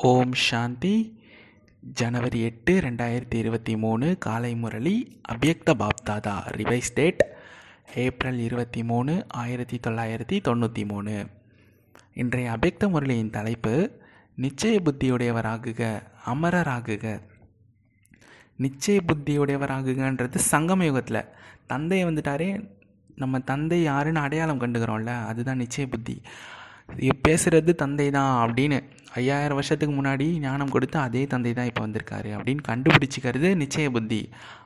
ஓம் சாந்தி. ஜனவரி எட்டு ரெண்டாயிரத்தி இருபத்தி மூணு காலை Murli Avyakt BapDada revise date April இருபத்தி மூணு ஆயிரத்தி தொள்ளாயிரத்தி தொண்ணூற்றி மூணு. இன்றைய அபியக்த முரளியின் தலைப்பு நிச்சய புத்தியுடையவராகுக அமரராகுக. நிச்சய புத்தியுடையவராகுகன்றது சங்கம யுகத்தில். தந்தை வந்துட்டாரே நம்ம தந்தை யாருன்னு அடையாளம் கண்டுக்கிறோம்ல அதுதான் நிச்சய புத்தி. பேசுகிறது தந்தை தான் அப்படின்னு ஐயாயிரம் வருஷத்துக்கு முன்னாடி ஞானம் கொடுத்து அதே தந்தை தான் இப்போ வந்திருக்காரு அப்படின்னு கண்டுபிடிச்சிக்கிறது நிச்சய புத்தி.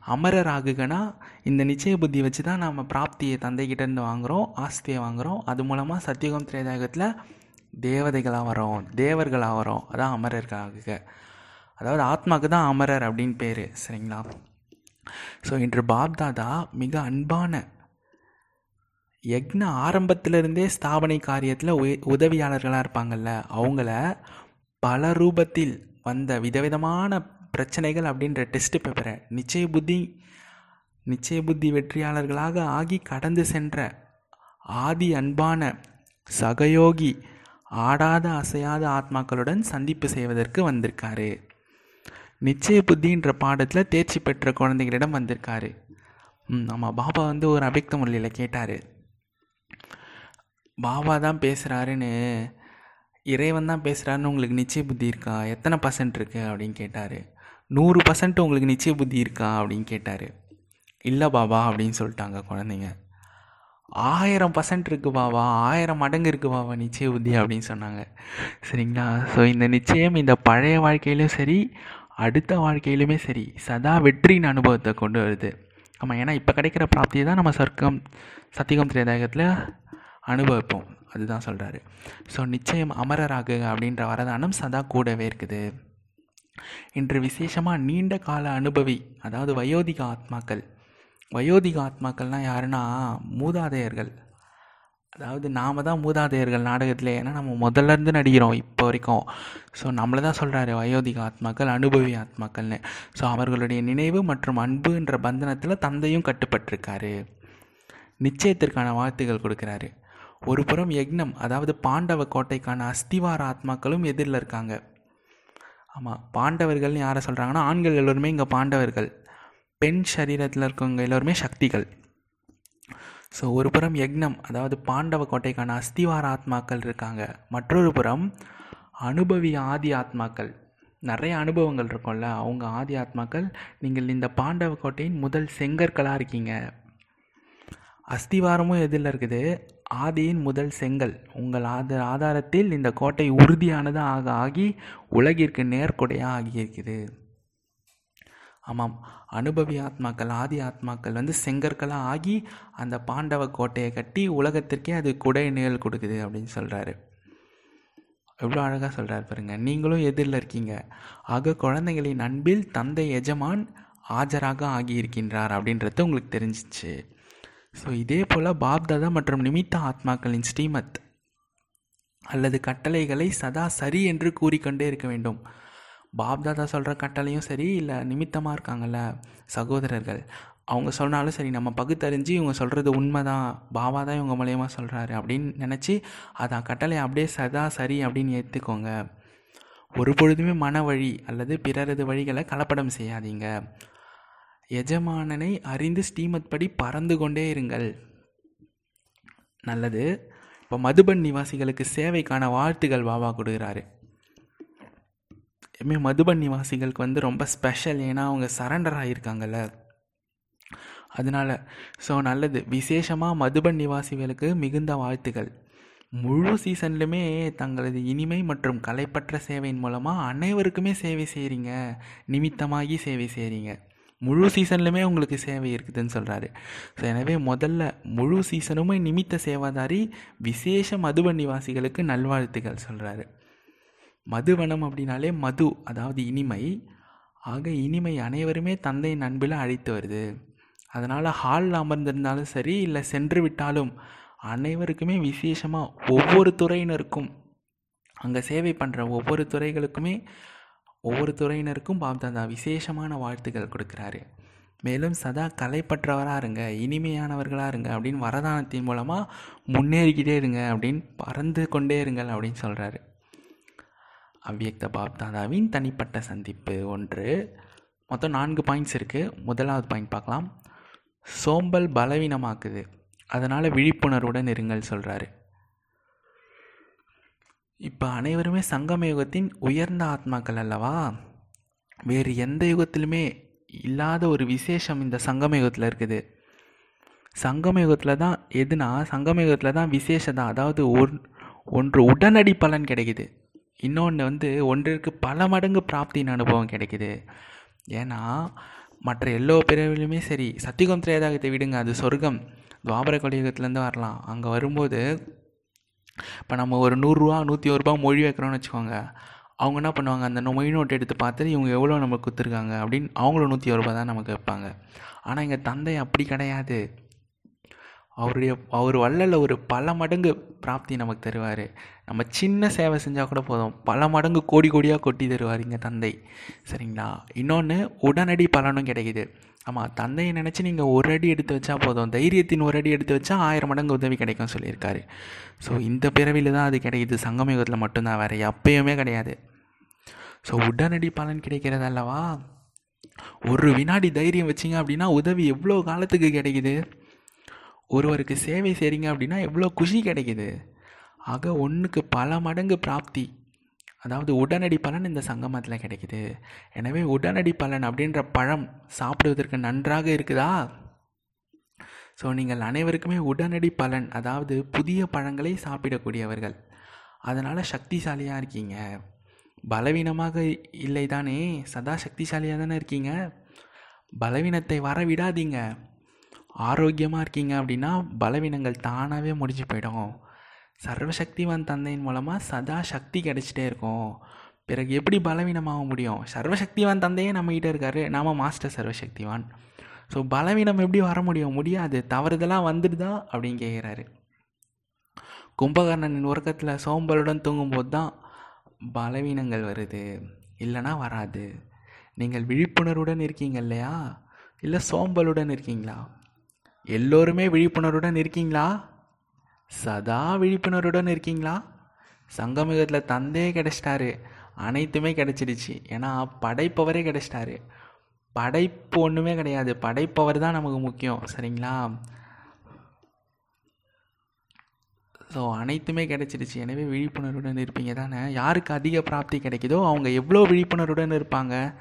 அமரர் ஆகுகனா இந்த நிச்சய புத்தி வச்சு தான் நம்ம பிராப்தியை தந்தைகிட்டேருந்து வாங்குகிறோம் ஆஸ்தியை வாங்குகிறோம் அது மூலமாக சத்தியகம் திரேதாயகத்தில் தேவதைகளாக வரோம் தேவர்களாக வரோம் அதான் அமரர்கள் ஆகுக அதாவது ஆத்மாவுக்கு தான் அமரர் அப்படின்னு பேர் சரிங்களா? ஸோ இன்று பாப்தாதா மிக அன்பான யக்ன ஆரம்பத்திலிருந்தே ஸ்தாபனை காரியத்தில் உ உதவியாளர்களாக இருப்பாங்கள்ல அவங்கள பல ரூபத்தில் வந்த விதவிதமான பிரச்சனைகள் அப்படின்ற டெஸ்ட் பேப்பரை நிச்சய புத்தி நிச்சய புத்தி வெற்றியாளர்களாக ஆகி கடந்து சென்ற ஆதி அன்பான சகயோகி ஆடாத அசையாத ஆத்மாக்களுடன் சந்திப்பு செய்வதற்கு வந்திருக்காரு. நிச்சய புத்தின்ற பாடத்தில் தேர்ச்சி பெற்ற குழந்தைகளிடம் வந்திருக்காரு. ம் ஆமாம் பாபா வந்து ஒரு அபிக்த மொழியில் கேட்டார். பாபா தான் பேசுகிறாருன்னு இறைவன் தான் பேசுகிறாருன்னு உங்களுக்கு நிச்சய புத்தி இருக்கா? எத்தனை பர்சன்ட் இருக்குது அப்படின்னு கேட்டார். நூறு பர்சன்ட் உங்களுக்கு நிச்சய புத்தி இருக்கா? அப்படின்னு கேட்டார். இல்லை பாபா அப்படின்னு சொல்லிட்டாங்க குழந்தைங்க. ஆயிரம் பர்சன்ட் இருக்குது பாபா ஆயிரம் மடங்கு இருக்குது பாபா நிச்சய புத்தி அப்படின்னு சொன்னாங்க. சரிங்களா? ஸோ இந்த நிச்சயம் இந்த பழைய வாழ்க்கையிலும் சரி அடுத்த வாழ்க்கையிலுமே சரி சதா வெற்றியின் அனுபவத்தை கொண்டு வருது. ஆமாம் ஏன்னா இப்போ கிடைக்கிற பிராப்தியை தான் நம்ம சர்க்கம் சத்தியகம் திரேதாயகத்தில் அனுபவிப்போம். அதுதான் சொல்கிறாரு ஸோ நிச்சயம் அமரராகு அப்படின்ற வரதானம் சதா கூடவே இருக்குது. இன்று விசேஷமாக நீண்ட கால அனுபவி அதாவது வயோதிக ஆத்மாக்கள். வயோதிக ஆத்மாக்கள்னால் யாருன்னா மூதாதையர்கள். அதாவது நாம் தான் மூதாதையர்கள் நாடகத்தில். ஏன்னா நம்ம முதல்ல இருந்து நடிக்கிறோம் இப்போ வரைக்கும். ஸோ நம்மளை தான் சொல்கிறாரு வயோதிக ஆத்மாக்கள் அனுபவி ஆத்மாக்கள்னு. ஸோ அவர்களுடைய நினைவு மற்றும் அன்புன்ற பந்தனத்தில் தந்தையும் கட்டுப்பட்டிருக்காரு. நிச்சயத்திற்கான வாழ்த்துகள் கொடுக்குறாரு. ஒரு புறம் யக்னம் அதாவது பாண்டவ கோட்டைக்கான அஸ்திவார ஆத்மாக்களும் எதிரில் இருக்காங்க. ஆமாம் பாண்டவர்கள்னு யாரை சொல்கிறாங்கன்னா ஆண்கள் எல்லோருமே இங்கே பாண்டவர்கள். பெண் சரீரத்தில் இருக்கவங்க எல்லோருமே சக்திகள். ஸோ ஒரு புறம் யக்னம் அதாவது பாண்டவ கோட்டைக்கான அஸ்திவார ஆத்மாக்கள் இருக்காங்க. மற்றொரு புறம் அனுபவி ஆதி ஆத்மாக்கள். நிறைய அனுபவங்கள் இருக்கும்ல அவங்க ஆதி ஆத்மாக்கள். நீங்கள் இந்த பாண்டவ கோட்டையின் முதல் செங்கற்களாக இருக்கீங்க. அஸ்திவாரமும் எதில் இருக்குது. ஆதியின் முதல் செங்கல். உங்கள் ஆத ஆதாரத்தில் இந்த கோட்டை உறுதியானது ஆக ஆகி உலகிற்கு நேர்கொடையாக ஆகியிருக்குது ஆமாம். அனுபவி ஆத்மாக்கள் ஆதி ஆத்மாக்கள் வந்து செங்கற்களாக ஆகி அந்த பாண்டவ கோட்டையை கட்டி உலகத்திற்கே அது குடை நிழல் கொடுக்குது அப்படின்னு சொல்கிறாரு எவ்வளோ அழகாக சொல்கிறார் பாருங்க. நீங்களும் எதிரில் இருக்கீங்க. ஆக குழந்தைகளின் அன்பில் தந்தை எஜமான் ஆஜராக ஆகியிருக்கின்றார் அப்படின்றது உங்களுக்கு தெரிஞ்சிச்சு. ஸோ இதே போல் பாப்தாதா மற்றும் நிமித்த ஆத்மாக்களின் ஸ்ரீமத் அல்லது கட்டளைகளை சதா சரி என்று கூறிக்கொண்டே இருக்க வேண்டும். பாப்தாதா சொல்கிற கட்டளையும் சரி இல்லை நிமித்தமாக இருக்காங்கல்ல சகோதரர்கள் அவங்க சொன்னாலும் சரி நம்ம பகுத்தறிஞ்சு இவங்க சொல்கிறது உண்மை தான் பாபா தான் இவங்க மூலயமா சொல்கிறாரு அப்படின்னு நினச்சி அதான் கட்டளை அப்படியே சதா சரி அப்படின்னு ஏற்றுக்கோங்க ஒரு பொழுதுமே மன வழி அல்லது பிறரது வழிகளை கலப்படம் செய்யாதீங்க. எஜமானனை அறிந்து ஸ்ரீமத் படி பறந்து கொண்டே இருங்கள். நல்லது. இப்போ மதுபன் நிவாசிகளுக்கு சேவைக்கான வாழ்த்துகள் பாபா கொடுக்குறாரு. எப்பவுமே மதுபன் நிவாசிகளுக்கு வந்து ரொம்ப ஸ்பெஷல் ஏன்னா அவங்க சரண்டர் ஆகியிருக்காங்கல்ல அதனால் ஸோ நல்லது. விசேஷமாக மதுபன் நிவாசிகளுக்கு மிகுந்த வாழ்த்துகள் முழு சீசன்லையுமே தங்களது இனிமை மற்றும் கலைப்பற்ற சேவையின் மூலமாக அனைவருக்குமே சேவை செய்கிறீங்க நிமித்தமாகி சேவை செய்கிறீங்க முழு சீசன்லையுமே உங்களுக்கு சேவை இருக்குதுன்னு சொல்கிறாரு ஸோ எனவே முதல்ல முழு சீசனுமே நிமித்த சேவாதாரி விசேஷ மதுவ நிவாசிகளுக்கு நல்வாழ்த்துக்கள் சொல்கிறாரு மதுவனம் அப்படின்னாலே மது அதாவது இனிமை. ஆக இனிமை அனைவருமே தந்தையின் அன்பில் அழைத்து வருது. அதனால் ஹாலில் அமர்ந்திருந்தாலும் சரி இல்லை சென்று விட்டாலும் அனைவருக்குமே விசேஷமாக ஒவ்வொரு துறையினருக்கும் அங்கே சேவை பண்ணுற ஒவ்வொரு துறைகளுக்குமே ஒவ்வொரு துறையினருக்கும் பாப்தாதா விசேஷமான வாழ்த்துக்கள் கொடுக்குறாரு. மேலும் சதா கலைப்பற்றவராக இருங்க இனிமையானவர்களாக இருங்க அப்படின்னு வரதானத்தின் மூலமாக முன்னேறிக்கிட்டே இருங்க அப்படின்னு பறந்து கொண்டே இருங்கள் அப்படின்னு சொல்கிறாரு அவ்வியக்த பாப்தாதாவின் தனிப்பட்ட சந்திப்பு ஒன்று. மொத்தம் நான்கு பாயிண்ட்ஸ் இருக்குது முதலாவது பாயிண்ட் பார்க்கலாம். சோம்பல் பலவீனமாக்குது. அதனால் விழிப்புணர்வுடன் இருங்கள் சொல்கிறாரு இப்போ அனைவருமே சங்கம யுகத்தின் உயர்ந்த ஆத்மாக்கள் அல்லவா? வேறு எந்த யுகத்திலுமே இல்லாத ஒரு விசேஷம் இந்த சங்கம யுகத்தில் இருக்குது. சங்கம யுகத்தில் தான் எதுனா சங்கம யுகத்தில் தான் விசேஷம் அதாவது ஒன் ஒன்று உடனடி பலன் கிடைக்குது. இன்னொன்று வந்து ஒன்றிற்கு பல மடங்கு பிராப்தியின் அனுபவம் கிடைக்குது. ஏன்னா மற்ற எல்லோ பிறவிலுமே சரி சத்தியுகம் திரேதாகத்தை விடுங்க அது சொர்க்கம். துவாபர கலியுகத்துலேருந்து வரலாம். அங்கே வரும்போது இப்போ நம்ம ஒரு நூறுரூவா நூற்றி ஒரு ரூபா மொழி வைக்கிறோம்னு வச்சுக்கோங்க அவங்க என்ன பண்ணுவாங்க? அந்த மொழி நோட்டு எடுத்து பார்த்துட்டு இவங்க எவ்வளோ நமக்கு கொடுத்துருக்காங்க அப்படின்னு அவங்களும் நூற்றி ஒரு ரூபா தான் நமக்கு வைப்பாங்க. ஆனால் எங்கள் தந்தை அப்படி கிடையாது. அவருடைய அவர் வள்ளலில் ஒரு பல மடங்கு பிராப்தி நமக்கு தருவார். நம்ம சின்ன சேவை செஞ்சால் கூட போதும். பல மடங்கு கோடி கோடியாக கொட்டி தருவார் இங்கே தந்தை. சரிங்களா? இன்னொன்று உடனடி பலனும் கிடைக்குது. ஆமாம் தந்தையை நினச்சி நீங்கள் ஒரு அடி எடுத்து வச்சா போதும். தைரியத்தின் ஒரு அடி எடுத்து வச்சா ஆயிரம் மடங்கு உதவி கிடைக்கும் சொல்லியிருக்காரு. ஸோ இந்த பிறவியில் தான் அது கிடைக்குது. சங்கமயுகத்தில் மட்டும்தான் வேறு எப்பயுமே கிடையாது. ஸோ உடனடி பலன் கிடைக்கிறது அல்லவா? ஒரு வினாடி தைரியம் வச்சிங்க அப்படின்னா உதவி எவ்வளோ காலத்துக்கு கிடைக்குது? ஒருவருக்கு சேவை செய்கிறீங்க அப்படின்னா எவ்வளோ குஷி கிடைக்குது? ஆக ஒன்றுக்கு பல மடங்கு பிராப்தி. அதாவது உடனடி பலன் இந்த சங்கமத்தில் கிடைக்குது. எனவே உடனடி பலன் அப்படின்ற பழம் சாப்பிடுவதற்கு நன்றாக இருக்குதா? ஸோ நீங்கள் அனைவருக்குமே உடனடி பலன் அதாவது புதிய பழங்களை சாப்பிடக்கூடியவர்கள். அதனால் சக்திசாலியாக இருக்கீங்க. பலவீனமாக இல்லை தானே சதா சக்திசாலியாக தானே இருக்கீங்க? பலவீனத்தை வர விடாதீங்க. ஆரோக்கியமாக இருக்கீங்க அப்படின்னா பலவீனங்கள் தானாகவே முடிஞ்சு போயிடும். சர்வசக்திவான் தந்தையின் மூலமாக சதா சக்தி கிடச்சிட்டே இருக்கும். பிறகு எப்படி பலவீனமாக முடியும்? சர்வசக்திவான் தந்தையே நம்மகிட்ட இருக்காரு. நாம மாஸ்டர் சர்வசக்திவான். ஸோ பலவீனம் எப்படி வர முடியும்? முடியாது. தவறுதெல்லாம் வந்துடுதா அப்படின்னு கேட்குறாரு கும்பகர்ணனின் உறக்கத்தில் சோம்பலுடன் தூங்கும்போது தான் பலவீனங்கள் வருது. இல்லைனா வராது. நீங்கள் விழிப்புணர்வுடன் இருக்கீங்க இல்லையா? இல்லை சோம்பலுடன் இருக்கீங்களா? எல்லோருமே விழிப்புணர்வுடன் இருக்கீங்களா? சதா விழிப்புணர்வுடன் இருக்கீங்களா? சங்கமிகத்தில் தந்தையே கிடச்சிட்டாரு. அனைத்துமே கிடச்சிடுச்சு. ஏன்னா படைப்பவரே கிடச்சிட்டாரு. படைப்பு ஒன்றுமே கிடையாது. படைப்பவர் தான் நமக்கு முக்கியம். சரிங்களா? ஸோ அனைத்துமே கிடைச்சிடுச்சு. எனவே விழிப்புணர்வுடன் இருப்பீங்க தானே? யாருக்கு அதிக பிராப்தி கிடைக்குதோ அவங்க எவ்வளோ விழிப்புணர்வுடன் இருப்பாங்க?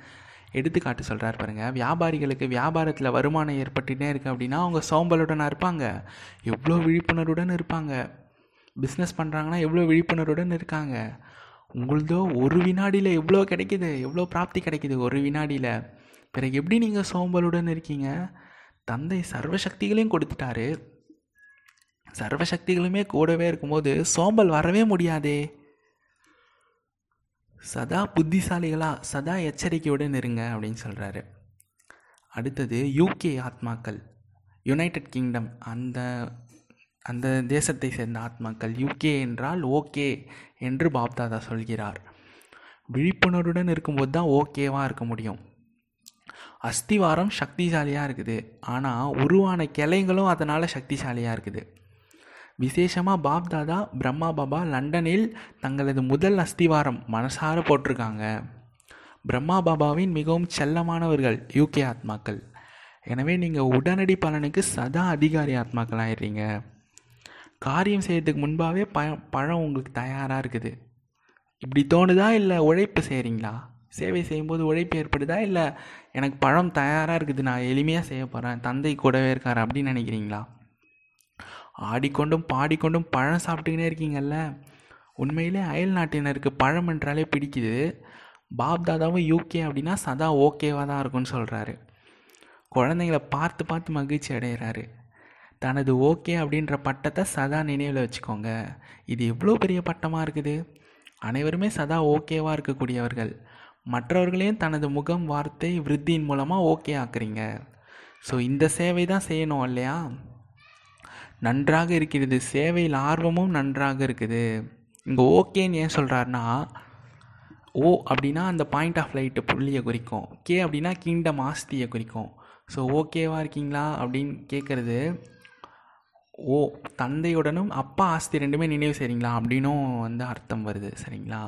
எடுத்துக்காட்டு சொல்கிறார் பாருங்கள் வியாபாரிகளுக்கு வியாபாரத்தில் வருமானம் ஏற்பட்டுட்டே இருக்குது அப்படின்னா அவங்க சோம்பலுடனாக இருப்பாங்க. எவ்வளோ விழிப்புணர்வுடன் இருப்பாங்க. பிஸ்னஸ் பண்ணுறாங்கன்னா எவ்வளோ விழிப்புணர்வுடன் இருக்காங்க. உங்களதோ ஒரு வினாடியில் எவ்வளோ கிடைக்கிது எவ்வளோ பிராப்தி கிடைக்கிது ஒரு வினாடியில். பிறகு எப்படி நீங்கள் சோம்பலுடன் இருக்கீங்க? தந்தை சர்வசக்திகளையும் கொடுத்துட்டாரு. சர்வசக்திகளுமே கூடவே இருக்கும்போது சோம்பல் வரவே முடியாதே. சதா புத்திசாலிகளாக சதா எச்சரிக்கையுடன் இருங்க அப்படின்னு சொல்கிறாரு அடுத்தது யூகே ஆத்மாக்கள் யுனைடெட் கிங்டம் அந்த அந்த தேசத்தை சேர்ந்த ஆத்மாக்கள் யூகே என்றால் ஓகே என்று பாப்தாதா சொல்கிறார். விழிப்புணர்வுடன் இருக்கும்போது தான் ஓகேவாக இருக்க முடியும். அஸ்திவாரம் சக்திசாலியாக இருக்குது. ஆனால் உருவான கிளைங்களும் அதனால் சக்திசாலியாக இருக்குது. விசேஷமாக பாப்தாதா பிரம்மா பாபா லண்டனில் தங்களது முதல் அஸ்திவாரம் மனசார போட்டிருக்காங்க. பிரம்மா பாபாவின் மிகவும் செல்லமானவர்கள் யூகே ஆத்மாக்கள். எனவே நீங்கள் உடனடி பலனுக்கு சதா அதிகாரி ஆத்மாக்கள் ஆயிடுறீங்க. காரியம் செய்யறதுக்கு முன்பாகவே ப பழம் உங்களுக்கு தயாராக இருக்குது. இப்படி தோணுதா இல்லை உழைப்பு செய்கிறீங்களா சேவை செய்யும்போது உழைப்பு ஏற்படுதா இல்லை எனக்கு பழம் தயாராக இருக்குது நான் எளிமையாக செய்ய போகிறேன் தந்தை கூடவே இருக்கார் அப்படின்னு நினைக்கிறீங்களா? ஆடிக்கொண்டும் பாடிக்கொண்டும் பழம் சாப்பிட்டுக்கினே இருக்கீங்கல்ல? உண்மையிலே அயல் நாட்டினருக்கு பழம் என்றாலே பிடிக்குது. பாப் தாதாவும் யூகே அப்படின்னா சதா ஓகேவாக தான் இருக்கும்னு சொல்கிறாரு குழந்தைங்கள பார்த்து பார்த்து மகிழ்ச்சி அடைகிறாரு தனது ஓகே அப்படின்ற பட்டத்தை சதா நினைவில் வச்சுக்கோங்க. இது எவ்வளோ பெரிய பட்டமாக இருக்குது? அனைவருமே சதா ஓகேவாக இருக்கக்கூடியவர்கள். மற்றவர்களையும் தனது முகம் வார்த்தை விருத்தியின் மூலமாக ஓகே ஆக்குறீங்க. ஸோ இந்த சேவை தான் செய்யணும் இல்லையா? நன்றாக இருக்கிறது. சேவையில் ஆர்வமும் நன்றாக இருக்குது. இங்கே ஓகேன்னு ஏன் சொல்கிறாருன்னா ஓ அப்படின்னா அந்த பாயிண்ட் ஆஃப் லைட்டு புள்ளியை குறிக்கும். கே அப்படின்னா கிங்டம் ஆஸ்தியை குறிக்கும். ஸோ ஓகேவா இருக்கீங்களா அப்படின்னு கேட்குறது ஓ தந்தையுடனும் அப்பா ஆஸ்தி ரெண்டுமே நினைவு செய்கிறீங்களா அப்படின்னும் வந்து அர்த்தம் வருது. சரிங்களா?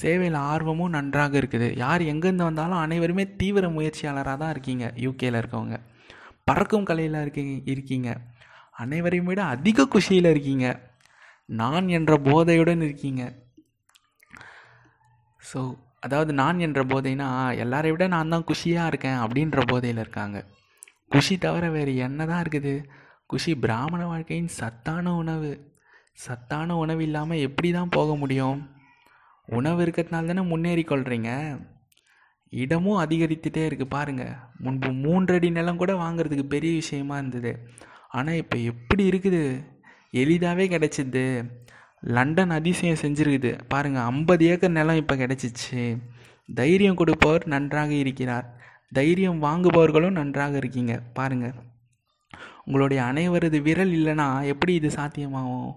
சேவையில் ஆர்வமும் நன்றாக இருக்குது. யார் எங்கேருந்து வந்தாலும் அனைவருமே தீவிர முயற்சியாளராக தான் இருக்கீங்க யூகேயில் இருக்கவங்க. பறக்கும் கலையில் இருக்கீங்க இருக்கீங்க. அனைவரையும் விட அதிக குஷியில் இருக்கீங்க. நான் என்ற போதையுடன் இருக்கீங்க. ஸோ அதாவது நான் என்ற போதைனா எல்லாரை விட நான் தான் குஷியாக இருக்கேன் அப்படின்ற போதையில் இருக்காங்க. குஷி தவிர வேறு என்ன தான் இருக்குது? குஷி பிராமண வாழ்க்கையின் சத்தான உணவு. சத்தான உணவு இல்லாமல் எப்படி தான் போக முடியும்? உணவு இருக்கிறதுனால தானே முன்னேறி கொள்கிறீங்க இடமும் அதிகரித்துட்டே இருக்குது பாருங்கள் முன்பு மூன்றடி நிலம் கூட வாங்குறதுக்கு பெரிய விஷயமா இருந்தது. ஆனால் இப்போ எப்படி இருக்குது? எளிதாகவே கிடச்சிது. லண்டன் அதிசயம் செஞ்சுருக்குது. பாருங்கள் ஐம்பது ஏக்கர் நிலம் இப்போ கிடச்சிச்சு. தைரியம் கொடுப்பவர் நன்றாக இருக்கிறார். தைரியம் வாங்குபவர்களும் நன்றாக இருக்கீங்க. பாருங்கள் உங்களுடைய அனைவரது விரல் இல்லைன்னா எப்படி இது சாத்தியமாகும்?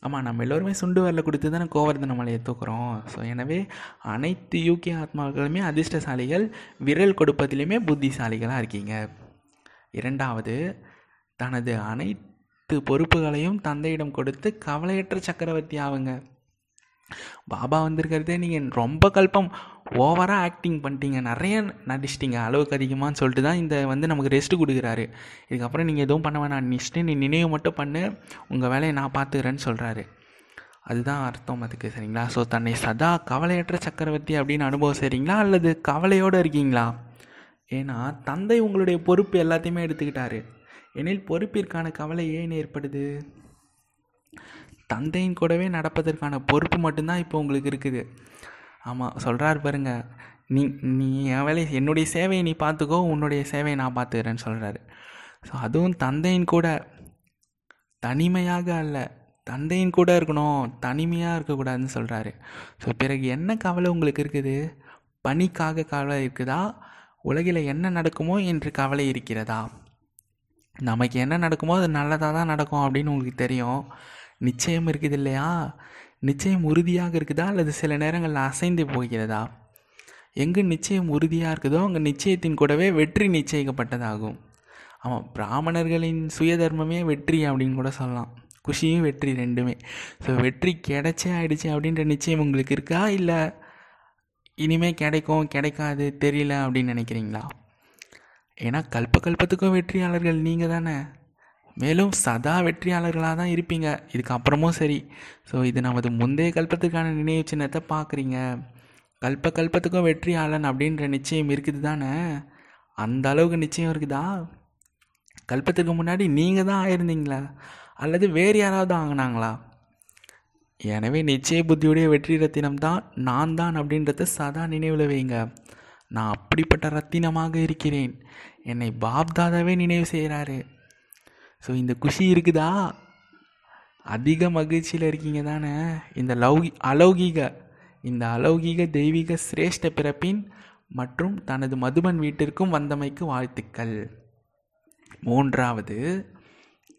ஆமாம் நம்ம எல்லோருமே சுண்டு வரல கொடுத்து தானே கோவர்தன மலையை தூக்குறோம். ஸோ எனவே அனைத்து யூகே ஆத்மாக்களுமே அதிர்ஷ்டசாலிகள் விரல் கொடுப்பதிலுமே புத்திசாலிகளாக இருக்கீங்க. இரண்டாவது தனது அனைத்து பொறுப்புகளையும் தந்தையிடம் கொடுத்து கவலையற்ற சக்கரவர்த்தி ஆகுங்க பாபா வந்திருக்கிறதே நீங்கள் ரொம்ப கல்பம். ஓவராக ஆக்டிங் பண்ணிட்டீங்க. நிறைய நடிச்சிட்டிங்க. அளவுக்கு அதிகமானு சொல்லிட்டு தான் இந்த வந்து நமக்கு ரெஸ்ட்டு கொடுக்குறாரு. இதுக்கப்புறம் நீங்கள் எதுவும் பண்ண வேணாம். நிஷ்ட்டு நீ நினைவு மட்டும் பண்ணு. உங்கள் வேலையை நான் பார்த்துக்கிறேன்னு சொல்கிறாரு அதுதான் அர்த்தம் அதுக்கு. சரிங்களா? ஸோ தன்னை சதா கவலையற்ற சக்கரவர்த்தி அப்படின்னு அனுபவம் செய்கிறீங்களா அல்லது கவலையோடு இருக்கீங்களா? ஏன்னா தந்தை உங்களுடைய பொறுப்பு எல்லாத்தையுமே எடுத்துக்கிட்டாரு. எனில் பொறுப்பிற்கான கவலை ஏன் ஏற்படுது? தந்தையின் கூடவே நடப்பதற்கான பொறுப்பு மட்டும்தான் இப்போ உங்களுக்கு இருக்குது. ஆமாம் சொல்கிறார் பாருங்க. நீ நீ என் வேலை என்னுடைய சேவையை நீ பார்த்துக்கோ உன்னுடைய சேவையை நான் பார்த்துக்கிறேன்னு சொல்கிறாரு ஸோ அதுவும் தந்தையின் கூட. தனிமையாக அல்ல. தந்தையின் கூட இருக்கணும் தனிமையாக இருக்கக்கூடாதுன்னு சொல்கிறாரு ஸோ பிறகு என்ன கவலை உங்களுக்கு இருக்குது? பணிக்காக கவலை இருக்குதா? உலகில் என்ன நடக்குமோ என்று கவலை இருக்கிறதா? நமக்கு என்ன நடக்குமோ அது நல்லதாக தான் நடக்கும் அப்படின்னு உங்களுக்கு தெரியும். நிச்சயம் இருக்குது இல்லையா? நிச்சயம் உறுதியாக இருக்குதா? அல்லது சில நேரங்களில் அசைந்து போகிறதா? எங்கு நிச்சயம் உறுதியாக இருக்குதோ அங்கே நிச்சயத்தின் கூடவே வெற்றி நிச்சயிக்கப்பட்டதாகும். ஆமாம் பிராமணர்களின் சுயதர்மமே வெற்றி அப்படின்னு கூட சொல்லலாம். குஷியும் வெற்றி ரெண்டுமே. ஸோ வெற்றி கிடைச்சே ஆயிடுச்சு அப்படின்ற நிச்சயம் உங்களுக்கு இருக்கா? இல்லை இனிமேல் கிடைக்கும் கிடைக்காது தெரியல அப்படின்னு நினைக்கிறீங்களா? ஏன்னா கல்ப கல்பத்துக்கும் வெற்றியாளர்கள் நீங்கள் தானே. மேலும் சதா வெற்றியாளர்களாக தான் இருப்பீங்க. இதுக்கப்புறமும் சரி. ஸோ இது நமது முந்தைய கல்பத்துக்கான நினைவு சின்னத்தை பார்க்குறீங்க. கல்ப கல்பத்துக்கும் வெற்றியாளன் அப்படின்ற நிச்சயம் இருக்குது தானே? அந்த அளவுக்கு நிச்சயம் இருக்குதா? கல்பத்துக்கு முன்னாடி நீங்கள் தான் ஆயிருந்தீங்களா? அல்லது வேறு யாராவது வாங்கினாங்களா எனவே நிச்சய புத்தியுடைய வெற்றி ரத்தினம் தான் நான் தான் அப்படின்றத சதா நினைவில் வைங்க. நான் அப்படிப்பட்ட ரத்தினமாக இருக்கிறேன். என்னை பாப்தாதாவே நினைவு செய்கிறாரு ஸோ இந்த குஷி இருக்குதா? அதிக மகிழ்ச்சியில் இருக்கீங்க தானே? இந்த லௌகி அலௌகீக இந்த அலௌகீக தெய்வீக சிரேஷ்ட பிறப்பின் மற்றும் தனது மதுபன் வீட்டிற்கும் வந்தமைக்கு வாழ்த்துக்கள். மூன்றாவது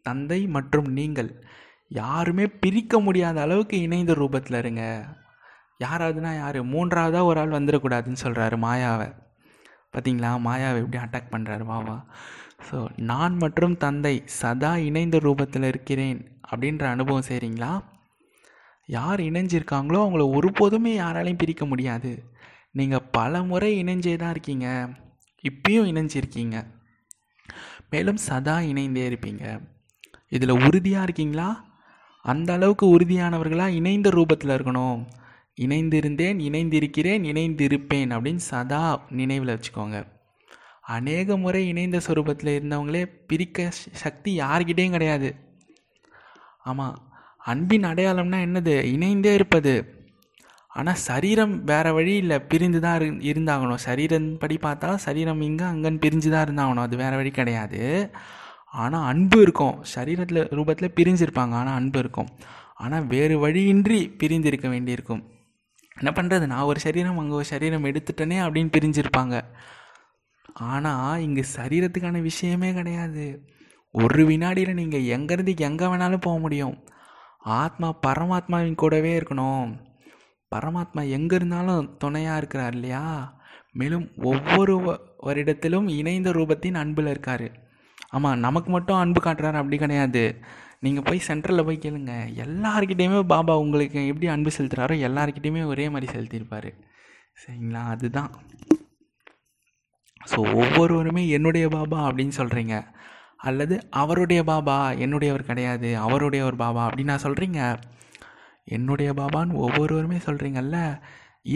தந்தை மற்றும் நீங்கள் யாருமே பிரிக்க முடியாத அளவுக்கு இணைந்த ரூபத்தில் இருங்க. யாராவதுனா யார்? மூன்றாவதாக ஒரு ஆள் வந்துடக்கூடாதுன்னு சொல்கிறாரு மாயாவை. பார்த்தீங்களா மாயாவை எப்படி அட்டாக் பண்ணுறாரு வாவா ஸோ நான் மற்றும் தந்தை சதா இணைந்த ரூபத்தில் இருக்கிறேன் அப்படின்ற அனுபவம் செய்கிறீங்களா யார் இணைஞ்சிருக்காங்களோ அவங்கள ஒருபோதுமே யாராலையும் பிரிக்க முடியாது. நீங்கள் பல முறை இணைஞ்சே தான் இருக்கீங்க. இப்பயும் இணைஞ்சிருக்கீங்க. மேலும் சதா இணைந்தே இருப்பீங்க. இதில் உறுதியாக இருக்கீங்களா? அந்த அளவுக்கு உறுதியானவர்களாக இணைந்த ரூபத்தில் இருக்கணும். இணைந்திருந்தேன் இணைந்திருக்கிறேன் இணைந்திருப்பேன் அப்படின்னு சதா நினைவில் வச்சுக்கோங்க. அநேக முறை இணைந்த சொரூபத்தில் இருந்தவங்களே பிரிக்க சக்தி யார்கிட்டேயும் கிடையாது. ஆமாம் அன்பின் அடையாளம்னா என்னது? இணைந்தே இருப்பது. ஆனால் சரீரம் வேறு வழி இல்லை பிரிந்து தான் இரு இருந்தாகணும். சரீரம் படி பார்த்தா சரீரம் இங்கே அங்கன்னு பிரிஞ்சு தான் இருந்தாகணும். அது வேறு வழி கிடையாது. ஆனால் அன்பு இருக்கும். சரீரத்தில் ரூபத்தில் பிரிஞ்சிருப்பாங்க. ஆனால் அன்பு இருக்கும். ஆனால் வேறு வழியின்றி பிரிந்திருக்க வேண்டியிருக்கும். என்ன பண்ணுறது நான் ஒரு சரீரம் அங்கே ஒரு சரீரம் எடுத்துட்டேனே அப்படின்னு பிரிஞ்சிருப்பாங்க. ஆனால் இங்கே சரீரத்துக்கான விஷயமே கிடையாது. ஒரு வினாடியில் நீங்கள் எங்கேருந்து எங்கே வேணாலும் போக முடியும். ஆத்மா பரமாத்மாவின் கூடவே இருக்கணும். பரமாத்மா எங்கே இருந்தாலும் துணையாக இருக்கிறார் இல்லையா? மேலும் ஒவ்வொரு வருடத்திலும் இணைந்த ரூபத்தின் அன்பில் இருக்கார். ஆமாம் நமக்கு மட்டும் அன்பு காட்டுறாரு அப்படி கிடையாது. நீங்கள் போய் சென்டரில் போய் கேளுங்க. எல்லாருக்கிட்டேயுமே பாபா உங்களுக்கு எப்படி அன்பு செலுத்துகிறாரோ எல்லாருக்கிட்டேயுமே ஒரே மாதிரி செலுத்தியிருப்பார். சரிங்களா? அதுதான். ஸோ ஒவ்வொருவருமே என்னுடைய பாபா அப்படின்னு சொல்கிறீங்க அல்லது அவருடைய பாபா என்னுடையவர் கிடையாது அவருடைய ஒரு பாபா அப்படின்னு நான் சொல்கிறீங்க என்னுடைய பாபான்னு ஒவ்வொருவருமே சொல்கிறீங்கல்ல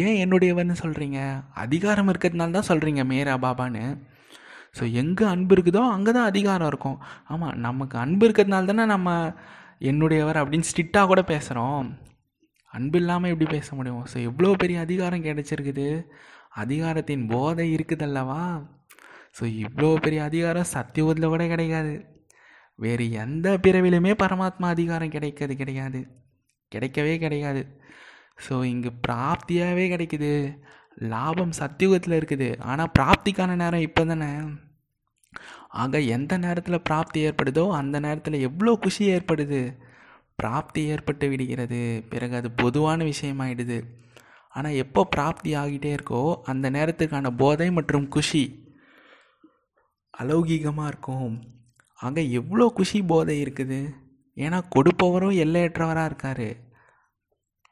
ஏன் என்னுடையவர்னு சொல்கிறீங்க அதிகாரம் இருக்கிறதுனால தான் சொல்கிறீங்க மேரா பாபான்னு. ஸோ எங்கே அன்பு இருக்குதோ அங்கே தான் அதிகாரம் இருக்கும். ஆமாம் நமக்கு அன்பு இருக்கிறதுனால தானே நம்ம என்னுடையவர் அப்படின்னு ஸ்ட்ரிக்டாக கூட பேசுகிறோம் அன்பு இல்லாமல் எப்படி பேச முடியும்? ஸோ எவ்வளோ பெரிய அதிகாரம் கிடைச்சிருக்குது? அதிகாரத்தின் போதை இருக்குதல்லவா? ஸோ இவ்வளோ பெரிய அதிகாரம் சத்தியவத்தில் கூட கிடைக்காது. வேறு எந்த பிறவிலுமே பரமாத்மா அதிகாரம் கிடைக்கிறது கிடையாது. கிடைக்கவே கிடைக்காது ஸோ இங்கே பிராப்தியாகவே கிடைக்குது. லாபம் சத்தியுகத்தில் இருக்குது. ஆனால் பிராப்திக்கான நேரம் இப்போ தானே ஆக எந்த நேரத்தில் பிராப்தி ஏற்படுதோ அந்த நேரத்தில் எவ்வளோ குஷி ஏற்படுது? பிராப்தி ஏற்பட்டு விடுகிறது. பிறகு அது பொதுவான விஷயமாயிடுது. ஆனால் எப்போ பிராப்தி ஆகிட்டே இருக்கோ அந்த நேரத்துக்கான போதை மற்றும் குஷி அலௌகீகமாக இருக்கும். ஆக எவ்வளோ குஷி போதை இருக்குது? ஏன்னா கொடுப்பவரும் எல்லையற்றவராக இருக்கார்.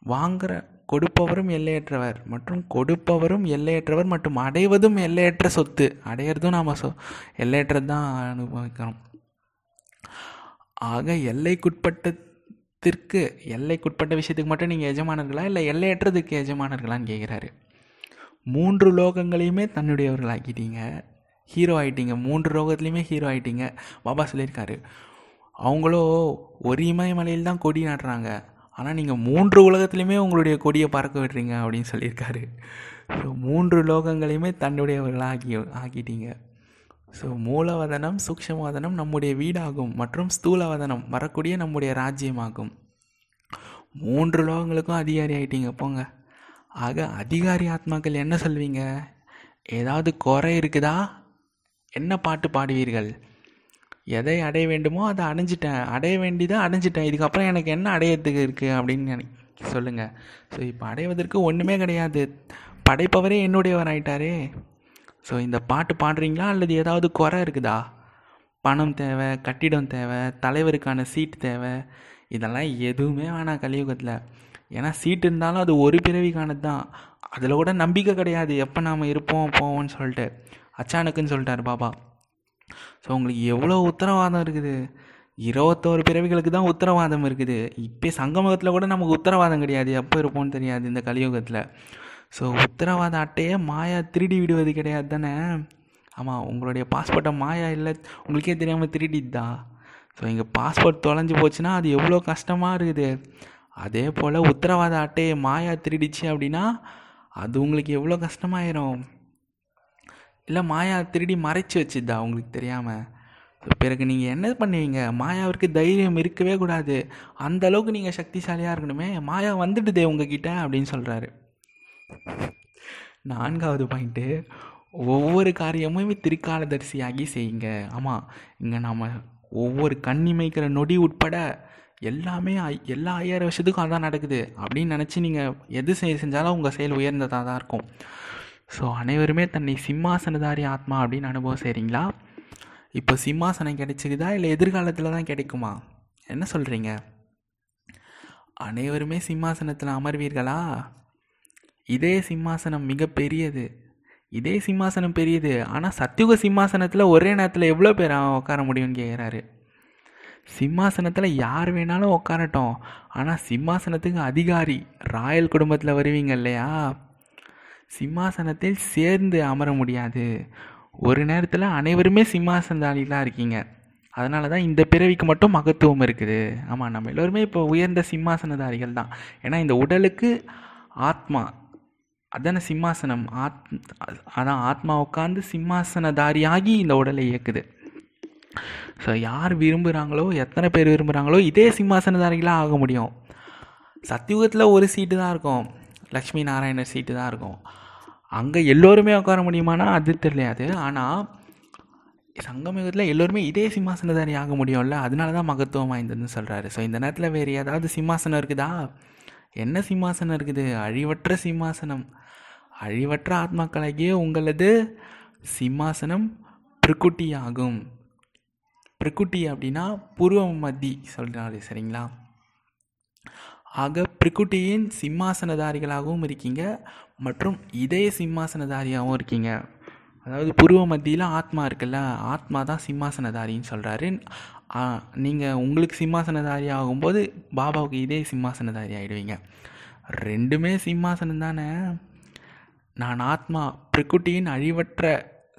வாங்குற கொடுப்பவரும் எல்லையற்றவர் மற்றும் கொடுப்பவரும் எல்லையற்றவர் மற்றும் அடைவதும் எல்லையற்ற சொத்து. அடையிறதும் நாம் சொ எல்லையற்றது தான் அனுபவிக்கிறோம். ஆக எல்லைக்குட்பட்டத்திற்கு எல்லைக்குட்பட்ட விஷயத்துக்கு மட்டும் நீங்கள் எஜமானர்களா இல்லை எல்லையற்றதுக்கு எஜமானர்களான்னு கேட்குறாரு மூன்று லோகங்களையுமே தன்னுடையவர்களாக்கிட்டீங்க. ஹீரோ ஆகிட்டீங்க மூன்று லோகத்துலேயுமே ஹீரோ ஆகிட்டீங்க பாபா சொல்லியிருக்காரு. அவங்களோ ஒரு இமயமலையில் தான் கொடி நடுறாங்க. ஆனால் நீங்கள் மூன்று உலகத்துலேயுமே உங்களுடைய கொடியை பறக்க விடுறீங்க அப்படின்னு சொல்லியிருக்காரு. ஸோ மூன்று லோகங்களையுமே தன்னுடையவர்களாக ஆக்கி ஆக்கிட்டீங்க. ஸோ மூலவதனம் சூக்ஷமவதனம் நம்முடைய வீடாகும் மற்றும் ஸ்தூலவதனம் வரக்கூடிய நம்முடைய ராஜ்யமாகும். மூன்று லோகங்களுக்கும் அதிகாரி ஆகிட்டீங்க போங்க. ஆக அதிகாரி ஆத்மாக்கள் என்ன சொல்வீங்க? ஏதாவது குறை இருக்குதா? என்ன பாட்டு பாடுவீர்கள்? எதை அடைய வேண்டுமோ அதை அடைஞ்சிட்டேன். அடைய வேண்டியதை அடைஞ்சிட்டேன். இதுக்கப்புறம் எனக்கு என்ன அடையிறதுக்கு இருக்குது அப்படின்னு எனக்கு சொல்லுங்கள் ஸோ இப்போ அடைவதற்கு ஒன்றுமே கிடையாது. படைப்பவரே என்னுடையவர் ஆயிட்டாரே ஸோ இந்த பாட்டு பாடுறீங்களா? அல்லது ஏதாவது குறை இருக்குதா? பணம் தேவை கட்டிடம் தேவை தலைவருக்கான சீட் தேவை. இதெல்லாம் எதுவுமே வேணாம் கலியுகத்தில். ஏன்னா சீட் இருந்தாலும் அது ஒரு பிறவிக்கானது தான். அதில் கூட நம்பிக்கை கிடையாது. எப்போ நாம் இருப்போம் போவோம்னு சொல்லிட்டு. அச்சானுக்குன்னு சொல்லிட்டார் பாபா. ஸோ உங்களுக்கு எவ்வளோ உத்தரவாதம் இருக்குது? இருபத்தோரு பிறவிகளுக்கு தான் உத்தரவாதம் இருக்குது. இப்போ சங்கமகத்தில் கூட நமக்கு உத்தரவாதம் கிடையாது. எப்போ இருப்போம்னு தெரியாது இந்த கலியுகத்தில். ஸோ உத்தரவாத அட்டையை மாயா திருடி விடுவது கிடையாது தானே? ஆமாம் உங்களுடைய பாஸ்போர்ட்டை மாயா இல்லை உங்களுக்கே தெரியாமல் திருடிதா ஸோ எங்கள் பாஸ்போர்ட் தொலைஞ்சு போச்சுன்னா அது எவ்வளோ கஷ்டமாக இருக்குது? அதே போல் உத்தரவாத அட்டையை மாயா திருடிச்சு அப்படின்னா அது உங்களுக்கு எவ்வளோ கஷ்டமாயிரும்? இல்லை மாயா திருடி மறைச்சி வச்சுதா உங்களுக்கு தெரியாமல் பிறகு நீங்கள் என்ன பண்ணுவீங்க? மாயாவிற்கு தைரியம் இருக்கவே கூடாது. அந்த அளவுக்கு நீங்கள் சக்திசாலியாக இருக்கணுமே. மாயா வந்துடுதே உங்ககிட்ட அப்படின்னு சொல்கிறாரு நான்காவது பாயிண்ட்டு ஒவ்வொரு காரியமும் திருக்காலதரிசியாகி செய்யுங்க. ஆமாம் இங்கே நாம் ஒவ்வொரு கண்ணிமைக்கிற நொடி உட்பட எல்லாமே எல்லா ஐயாயிரம் வருஷத்துக்கும் அதான் நடக்குது அப்படின்னு நினச்சி நீங்கள் எது செய் செஞ்சாலும் உங்கள் செயல் உயர்ந்ததாக தான் இருக்கும். ஸோ அனைவருமே தன்னை சிம்மாசனதாரி ஆத்மா அப்படின்னு அனுபவம் செய்கிறீங்களா இப்போ சிம்மாசனம் கிடைச்சிக்குதா இல்லை எதிர்காலத்தில் தான் கிடைக்குமா? என்ன சொல்கிறீங்க அனைவருமே சிம்மாசனத்தில் அமர்வீர்களா? இதே சிம்மாசனம் மிக பெரியது. இதே சிம்மாசனம் பெரியது. ஆனால் சத்தியுக சிம்மாசனத்தில் ஒரே நேரத்தில் எவ்வளோ பேர் உட்கார முடியும்னு கேட்குறாரு சிம்மாசனத்தில் யார் வேணாலும் உட்காரட்டும். ஆனால் சிம்மாசனத்துக்கு அதிகாரி ராயல் குடும்பத்தில் வருவீங்க இல்லையா? சிம்மாசனத்தில் சேர்ந்து அமர முடியாது. ஒரு நேரத்தில் அனைவருமே சிம்மாசனதாரிகளாக இருக்கீங்க. அதனால தான் இந்த பிறவிக்கு மட்டும் மகத்துவம் இருக்குது. ஆமாம் நம்ம எல்லோருமே இப்போ உயர்ந்த சிம்மாசனதாரிகள் தான். ஏன்னா இந்த உடலுக்கு ஆத்மா அதான சிம்மாசனம் ஆத் அதான் ஆத்மா உட்காந்து சிம்மாசனதாரியாகி இந்த உடலை இயக்குது. ஸோ யார் விரும்புகிறாங்களோ எத்தனை பேர் விரும்புகிறாங்களோ இதே சிம்மாசனதாரிகளாக ஆக முடியும். சத்தியுகத்தில் ஒரு சீட்டு தான் இருக்கும். லக்ஷ்மி நாராயணர் சீட்டு தான் இருக்கும். அங்கே எல்லோருமே உட்கார முடியுமானா அது தெரியாது. ஆனால் சங்கமயுகத்தில் எல்லோருமே இதே சிம்மாசனதாரி ஆக முடியும்ல அதனால தான் மகத்துவம் வாய்ந்ததுன்னு சொல்கிறாரு ஸோ இந்த நேரத்தில் வேறு ஏதாவது சிம்மாசனம் இருக்குதா? என்ன சிம்மாசனம் இருக்குது? அழிவற்ற சிம்மாசனம். அழிவற்ற ஆத்மாக்களாகிய உங்களது சிம்மாசனம் பிரிக்குட்டி ஆகும் பிரகுட்டி அப்படின்னா பூர்வ மதி சொல்கிறாரு சரிங்களா? ஆக பிரிகுட்டியின் சிம்மாசனதாரிகளாகவும் இருக்கீங்க மற்றும் இதய சிம்மாசனதாரியாகவும் இருக்கீங்க. அதாவது பூர்வ மத்தியில் ஆத்மா இருக்குல்ல ஆத்மா தான் சிம்மாசனதாரின்னு சொல்கிறாரு நீங்கள் உங்களுக்கு சிம்மாசனதாரி ஆகும்போது பாபாவுக்கு இதே சிம்மாசனதாரி ஆகிடுவீங்க ரெண்டுமே சிம்மாசனம் தானே. நான் ஆத்மா பிரகுட்டியின் அழிவற்ற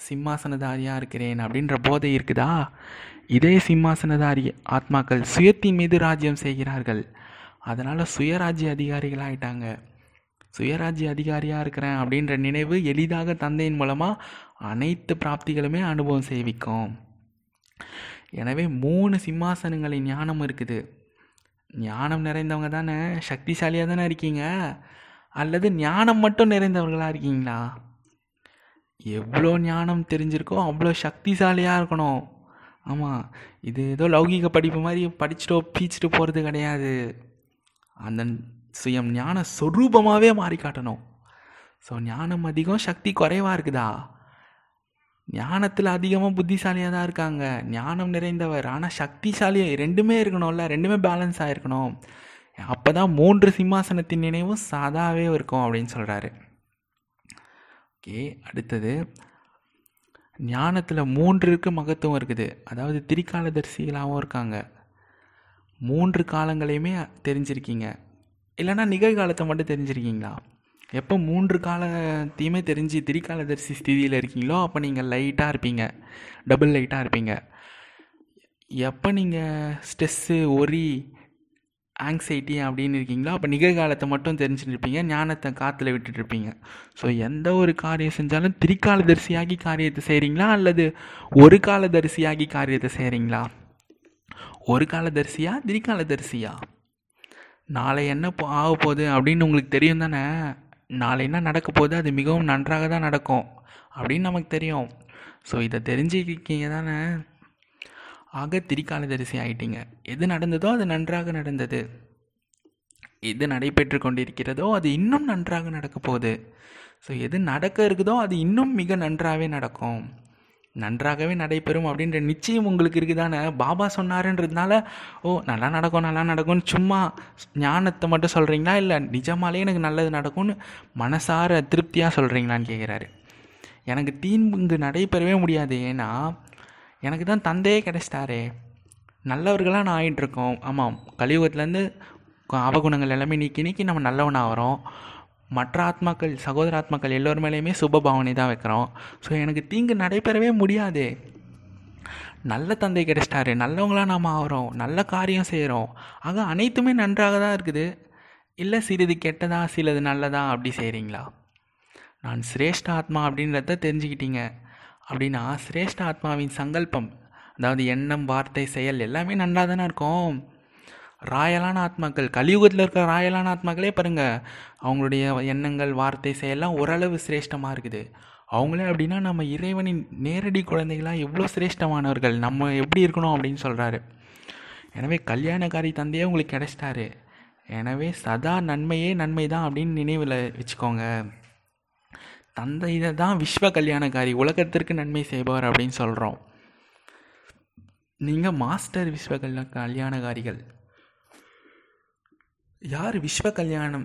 சிம்மாசனதாரியாக இருக்கிறேன் அப்படின்ற போதை இருக்குதா? இதே சிம்மாசனதாரி ஆத்மாக்கள் சுயத்தின் மீது ராஜ்யம் செய்கிறார்கள். அதனால் சுயராஜ்ய அதிகாரிகள் ஆகிட்டாங்க சுயராஜ்ய அதிகாரியாக இருக்கிறேன் அப்படின்ற நினைவு எளிதாக தந்தையின் மூலமாக அனைத்து பிராப்திகளுமே அனுபவம் செய்விக்கும் எனவே மூணு சிம்மாசனங்களின் ஞானம் இருக்குது. ஞானம் நிறைந்தவங்க தானே? சக்திசாலியாக தானே இருக்கீங்க? அல்லது ஞானம் மட்டும் நிறைந்தவர்களாக இருக்கீங்களா? எவ்வளோ ஞானம் தெரிஞ்சிருக்கோ அவ்வளோ சக்திசாலியாக இருக்கணும். ஆமாம் இது ஏதோ லௌகீக படிப்பு மாதிரி படிச்சுட்டோ பீச்சிட்டு போகிறது கிடையாது. அந்த சுயம் ஞான சொரூபமாகவே மாறி காட்டணும். ஸோ ஞானம் அதிகம் சக்தி குறைவாக இருக்குதா? ஞானத்தில் அதிகமாக புத்திசாலியாக தான் இருக்காங்க. ஞானம் நிறைந்தவர். ஆனால் சக்திசாலி ரெண்டுமே இருக்கணும்ல. ரெண்டுமே பேலன்ஸ் ஆகிருக்கணும் அப்போ தான் மூன்று சிம்மாசனத்தின் நினைவும் சாதாவே இருக்கும் அப்படின்னு சொல்கிறாரு ஓகே அடுத்தது. ஞானத்தில் மூன்றுக்கு மகத்துவம் இருக்குது. அதாவது திரிகாலதர்சிகளாகவும் இருக்காங்க. மூன்று காலங்களையுமே தெரிஞ்சிருக்கீங்க. இல்லைன்னா நிகழ்காலத்தை மட்டும் தெரிஞ்சிருக்கீங்களா? எப்போ மூன்று காலத்தையுமே தெரிஞ்சு திரிகாலதரிசி ஸ்திதியில் இருக்கீங்களோ அப்போ நீங்கள் லைட்டாக இருப்பீங்க. டபுள் லைட்டாக இருப்பீங்க. எப்போ நீங்கள் ஸ்ட்ரெஸ்ஸு ஒரி ஆங்ஸைட்டி அப்படின்னு இருக்கீங்களோ அப்போ நிகழ்காலத்தை மட்டும் தெரிஞ்சுட்டு ஞானத்தை காற்றுல விட்டுட்ருப்பீங்க ஸோ எந்த ஒரு காரியம் செஞ்சாலும் திரிகாலதரிசியாகி காரியத்தை செய்கிறீங்களா அல்லது ஒரு காலதரிசியாகி காரியத்தை செய்கிறீங்களா ஒரு காலதரிசியா திரிகாலதரிசியா? நாளை என்ன ஆக போகுது அப்படின்னு உங்களுக்கு தெரியும் தானே? நாளை என்ன நடக்க போகுது? அது மிகவும் நன்றாக தான் நடக்கும் அப்படின்னு நமக்கு தெரியும். ஸோ இதை தெரிஞ்சுக்கிங்க தானே? ஆக திரிகாலதரிசி ஆயிட்டீங்க. எது நடந்ததோ அது நன்றாக நடந்தது. எது நடைபெற்று கொண்டிருக்கிறதோ அது இன்னும் நன்றாக நடக்க போகுது. ஸோ எது நடக்க இருக்குதோ அது இன்னும் மிக நன்றாகவே நடக்கும். நன்றாகவே நடைபெறும் அப்படின்ற நிச்சயம் உங்களுக்கு இருக்குதானே? பாபா சொன்னாருன்றதுனால ஓ நல்லா நடக்கும் நல்லா நடக்கும்னு சும்மா ஞானத்தை மட்டும் சொல்கிறீங்களா இல்லை நிஜமாலே எனக்கு நல்லது நடக்கும்னு மனசார திருப்தியாக சொல்கிறீங்களான்னு கேட்குறாரு எனக்கு தீங்கு நடைபெறவே முடியாது. ஏன்னா எனக்கு தான் தந்தையே கிடைச்சிட்டாரே. நல்லவர்களாக நான் ஆகிட்டுருக்கோம் ஆமாம் கலியுகத்துலேருந்து அவகுணங்கள் எல்லாமே நீக்கி நீக்கி நம்ம நல்லவனாக வரோம் மற்ற ஆத்மாக்கள் சகோதர ஆத்மாக்கள் எல்லோர் மேலேயுமே சுப பாவனை தான் வைக்கிறோம். ஸோ எனக்கு தீங்கு நடைபெறவே முடியாது. நல்ல தந்தை கிடைச்சிட்டாரு. நல்லவங்களாக நாம் ஆகிறோம். நல்ல காரியம் செய்கிறோம் ஆக அனைத்துமே நன்றாக தான் இருக்குது. இல்லை சிறிது கெட்டதா சிலது நல்லதா அப்படி செய்கிறீங்களா நான் சிரேஷ்ட ஆத்மா அப்படின்றத தெரிஞ்சுக்கிட்டீங்க. அப்படின்னா சிரேஷ்ட ஆத்மாவின் சங்கல்பம் அதாவது எண்ணம் வார்த்தை செயல் எல்லாமே நல்லா தானே இருக்கும். ராயலான ஆத்மாக்கள் கலியுகத்தில் இருக்கிற ராயலான ஆத்மாக்களே பாருங்கள் அவங்களுடைய எண்ணங்கள் வார்த்தை செயலாம் ஓரளவு சிரேஷ்டமாக இருக்குது. அவங்களே அப்படின்னா நம்ம இறைவனின் நேரடி குழந்தைகளாக எவ்வளோ சிரேஷ்டமானவர்கள் நம்ம எப்படி இருக்கணும் அப்படின்னு சொல்கிறாரு எனவே கல்யாணக்காரி தந்தையே உங்களுக்கு கிடைச்சிட்டாரு. எனவே சதா நன்மையே நன்மை தான் அப்படின்னு நினைவில் வச்சுக்கோங்க. தந்தை இதை தான் விஸ்வ கல்யாணக்காரி உலகத்திற்கு நன்மை செய்பவர் அப்படின்னு சொல்கிறோம் நீங்கள் மாஸ்டர் விஸ்வ கல்யா கல்யாணக்காரிகள். யார் விஸ்வ கல்யாணம்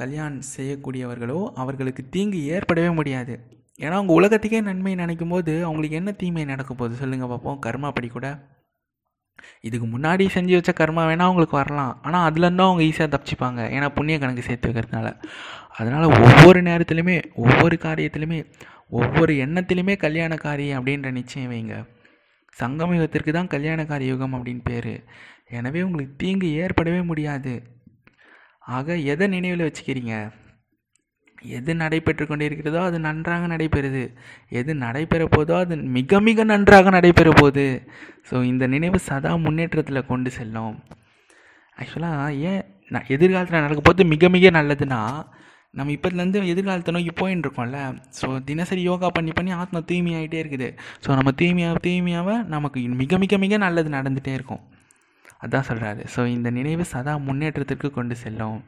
கல்யாணம் செய்யக்கூடியவர்களோ அவர்களுக்கு தீங்கு ஏற்படவே முடியாது. ஏன்னா அவங்க உலகத்துக்கே நன்மை நினைக்கும் போது அவங்களுக்கு என்ன தீமை நடக்க போகுது சொல்லுங்கள் பார்ப்போம் கர்மா படி கூட. இதுக்கு முன்னாடி செஞ்சு வச்ச கர்மா வேணால் அவங்களுக்கு வரலாம். ஆனால் அதுலேருந்து அவங்க ஈஸியாக தப்பிச்சுப்பாங்க. ஏன்னா புண்ணிய கணக்கு சேர்த்து வைக்கிறதுனால. அதனால் ஒவ்வொரு நேரத்துலையுமே ஒவ்வொரு காரியத்துலையுமே ஒவ்வொரு எண்ணத்துலையுமே கல்யாணக்காரி அப்படின்ற நிச்சயம் வைங்க. சங்கம யுகத்திற்கு தான் கல்யாணக்காரி யுகம் அப்படின்னு பேர். எனவே உங்களுக்கு தீங்கு ஏற்படவே முடியாது. ஆக எதை நினைவில் வச்சுக்கிறீங்க? எது நடைபெற்று கொண்டிருக்கிறதோ அது நன்றாக நடைபெறுது. எது நடைபெற போதோ அது மிக மிக நன்றாக நடைபெற போகுது. ஸோ இந்த நினைவு சதா முன்னேற்றத்தில் கொண்டு செல்லும். ஆக்சுவலாக ஏன் நான் எதிர்காலத்தில் நடக்க போது மிக மிக நல்லதுன்னா நம்ம இப்போதுலேருந்து எதிர்காலத்தை நோக்கி போயின்னு இருக்கோம்ல. ஸோ தினசரி யோகா பண்ணி பண்ணி ஆத்மா தூய்மையாகிட்டே இருக்குது. ஸோ நம்ம தூய்மையாக தூய்மையாக நமக்கு மிக மிக மிக நல்லது நடந்துகிட்டே இருக்கும். அதான் சொல்கிறாரு ஸோ இந்த நினைவு சதா முன்னேற்றத்திற்கு கொண்டு செல்லும்.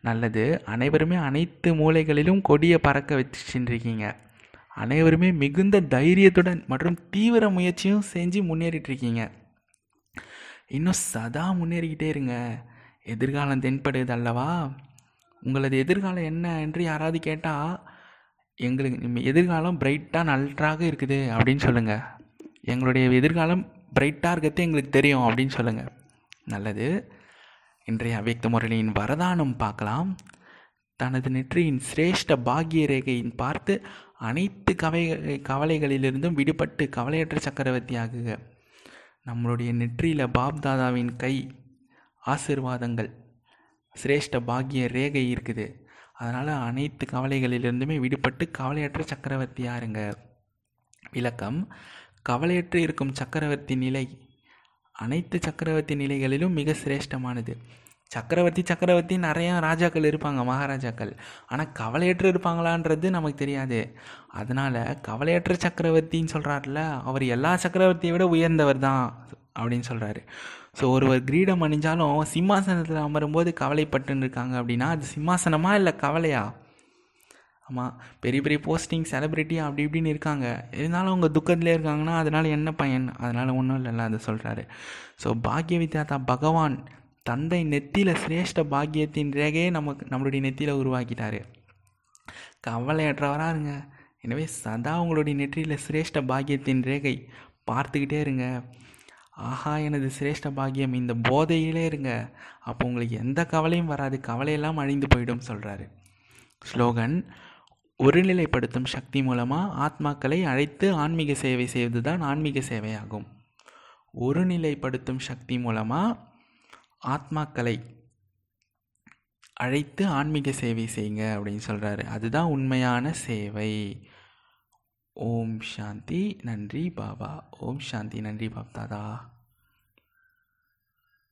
நல்லது. அனைவருமே அனைத்து மூலைகளிலும் கொடியை பறக்க வச்சுருக்கீங்க. அனைவருமே மிகுந்த தைரியத்துடன் மற்றும் தீவிர முயற்சியும் செஞ்சு முன்னேறிட்டுருக்கீங்க. இன்னும் சதா முன்னேறிக்கிட்டே இருங்க. எதிர்காலம் தென்படுது அல்லவா? உங்களது எதிர்காலம் என்ன என்று யாராவது கேட்டால் எங்களுக்கு எதிர்காலம் பிரைட்டாக நன்றாக இருக்குது அப்படின்னு சொல்லுங்கள் எங்களுடைய எதிர்காலம் பிரைட் இருக்கிறது எங்களுக்கு தெரியும் அப்படின்னு சொல்லுங்கள் நல்லது. இன்றைய அவ்யக்த முரளியின் வரதானம் பார்க்கலாம். தனது நெற்றியின் சிரேஷ்ட பாகிய ரேகையின் பார்த்து அனைத்து கவை கவலைகளிலிருந்தும் விடுபட்டு கவலையற்ற சக்கரவர்த்தி ஆகுக. நம்மளுடைய நெற்றியில் பாப்தாதாவின் கை ஆசிர்வாதங்கள் சிரேஷ்ட பாகிய ரேகை இருக்குது. அதனால் அனைத்து கவலைகளிலிருந்துமே விடுபட்டு கவலையற்ற சக்கரவர்த்தி இருங்க விளக்கம். கவலையற்று இருக்கும் சக்கரவர்த்தி நிலை. அனைத்து சக்கரவர்த்தி நிலைகளிலும் மிக சிரேஷ்டமானது. சக்கரவர்த்தி சக்கரவர்த்தி நிறையா ராஜாக்கள் இருப்பாங்க மகாராஜாக்கள். ஆனால் கவலையற்று இருப்பாங்களான்றது நமக்கு தெரியாது. அதனால் கவலையற்ற சக்கரவர்த்தின்னு சொல்கிறார்ல அவர் எல்லா சக்கரவர்த்தியை விட உயர்ந்தவர் தான் அப்படின்னு சொல்கிறாரு ஸோ ஒருவர் கிரீடம் அணிஞ்சாலும் சிம்மாசனத்தில் அமரும்போது கவலைப்பட்டுன்னு இருக்காங்க அப்படின்னா அது சிம்மாசனமா இல்லை கவலையா? ஆமாம் பெரிய பெரிய போஸ்டிங் செலிப்ரிட்டி அப்படி இப்படின்னு இருக்காங்க. இருந்தாலும் அவங்க துக்கத்திலே இருக்காங்கன்னா அதனால் என்ன பயன்? அதனால் ஒன்றும் இல்லைல்ல அதை சொல்கிறாரு ஸோ பாக்ய வித்யாதா பகவான் தந்தை நெத்தியில் சிரேஷ்ட பாக்கியத்தின் ரேகையே நமக்கு நம்மளுடைய நெத்தியில் உருவாக்கிட்டாரு. கவலையற்றவராக இருங்க. எனவே சதா உங்களுடைய நெற்றியில் சிரேஷ்ட பாக்கியத்தின் ரேகை பார்த்துக்கிட்டே இருங்க. ஆஹா எனது சிரேஷ்ட பாக்கியம் இந்த போதையிலே இருங்க. அப்போ உங்களுக்கு எந்த கவலையும் வராது. கவலையெல்லாம் அழிந்து போயிடும் சொல்கிறாரு ஸ்லோகன் ஒருநிலைப்படுத்தும் சக்தி மூலமாக ஆத்மாக்களை அழைத்து ஆன்மீக சேவை செய்வது தான் ஆன்மீக சேவையாகும். ஒருநிலைப்படுத்தும் சக்தி மூலமாக ஆத்மாக்களை அழைத்து ஆன்மீக சேவை செய்யுங்க அப்படின்னு சொல்கிறாரு அதுதான் உண்மையான சேவை. ஓம் சாந்தி. நன்றி பாபா. ஓம் சாந்தி. நன்றி பாப்தாதா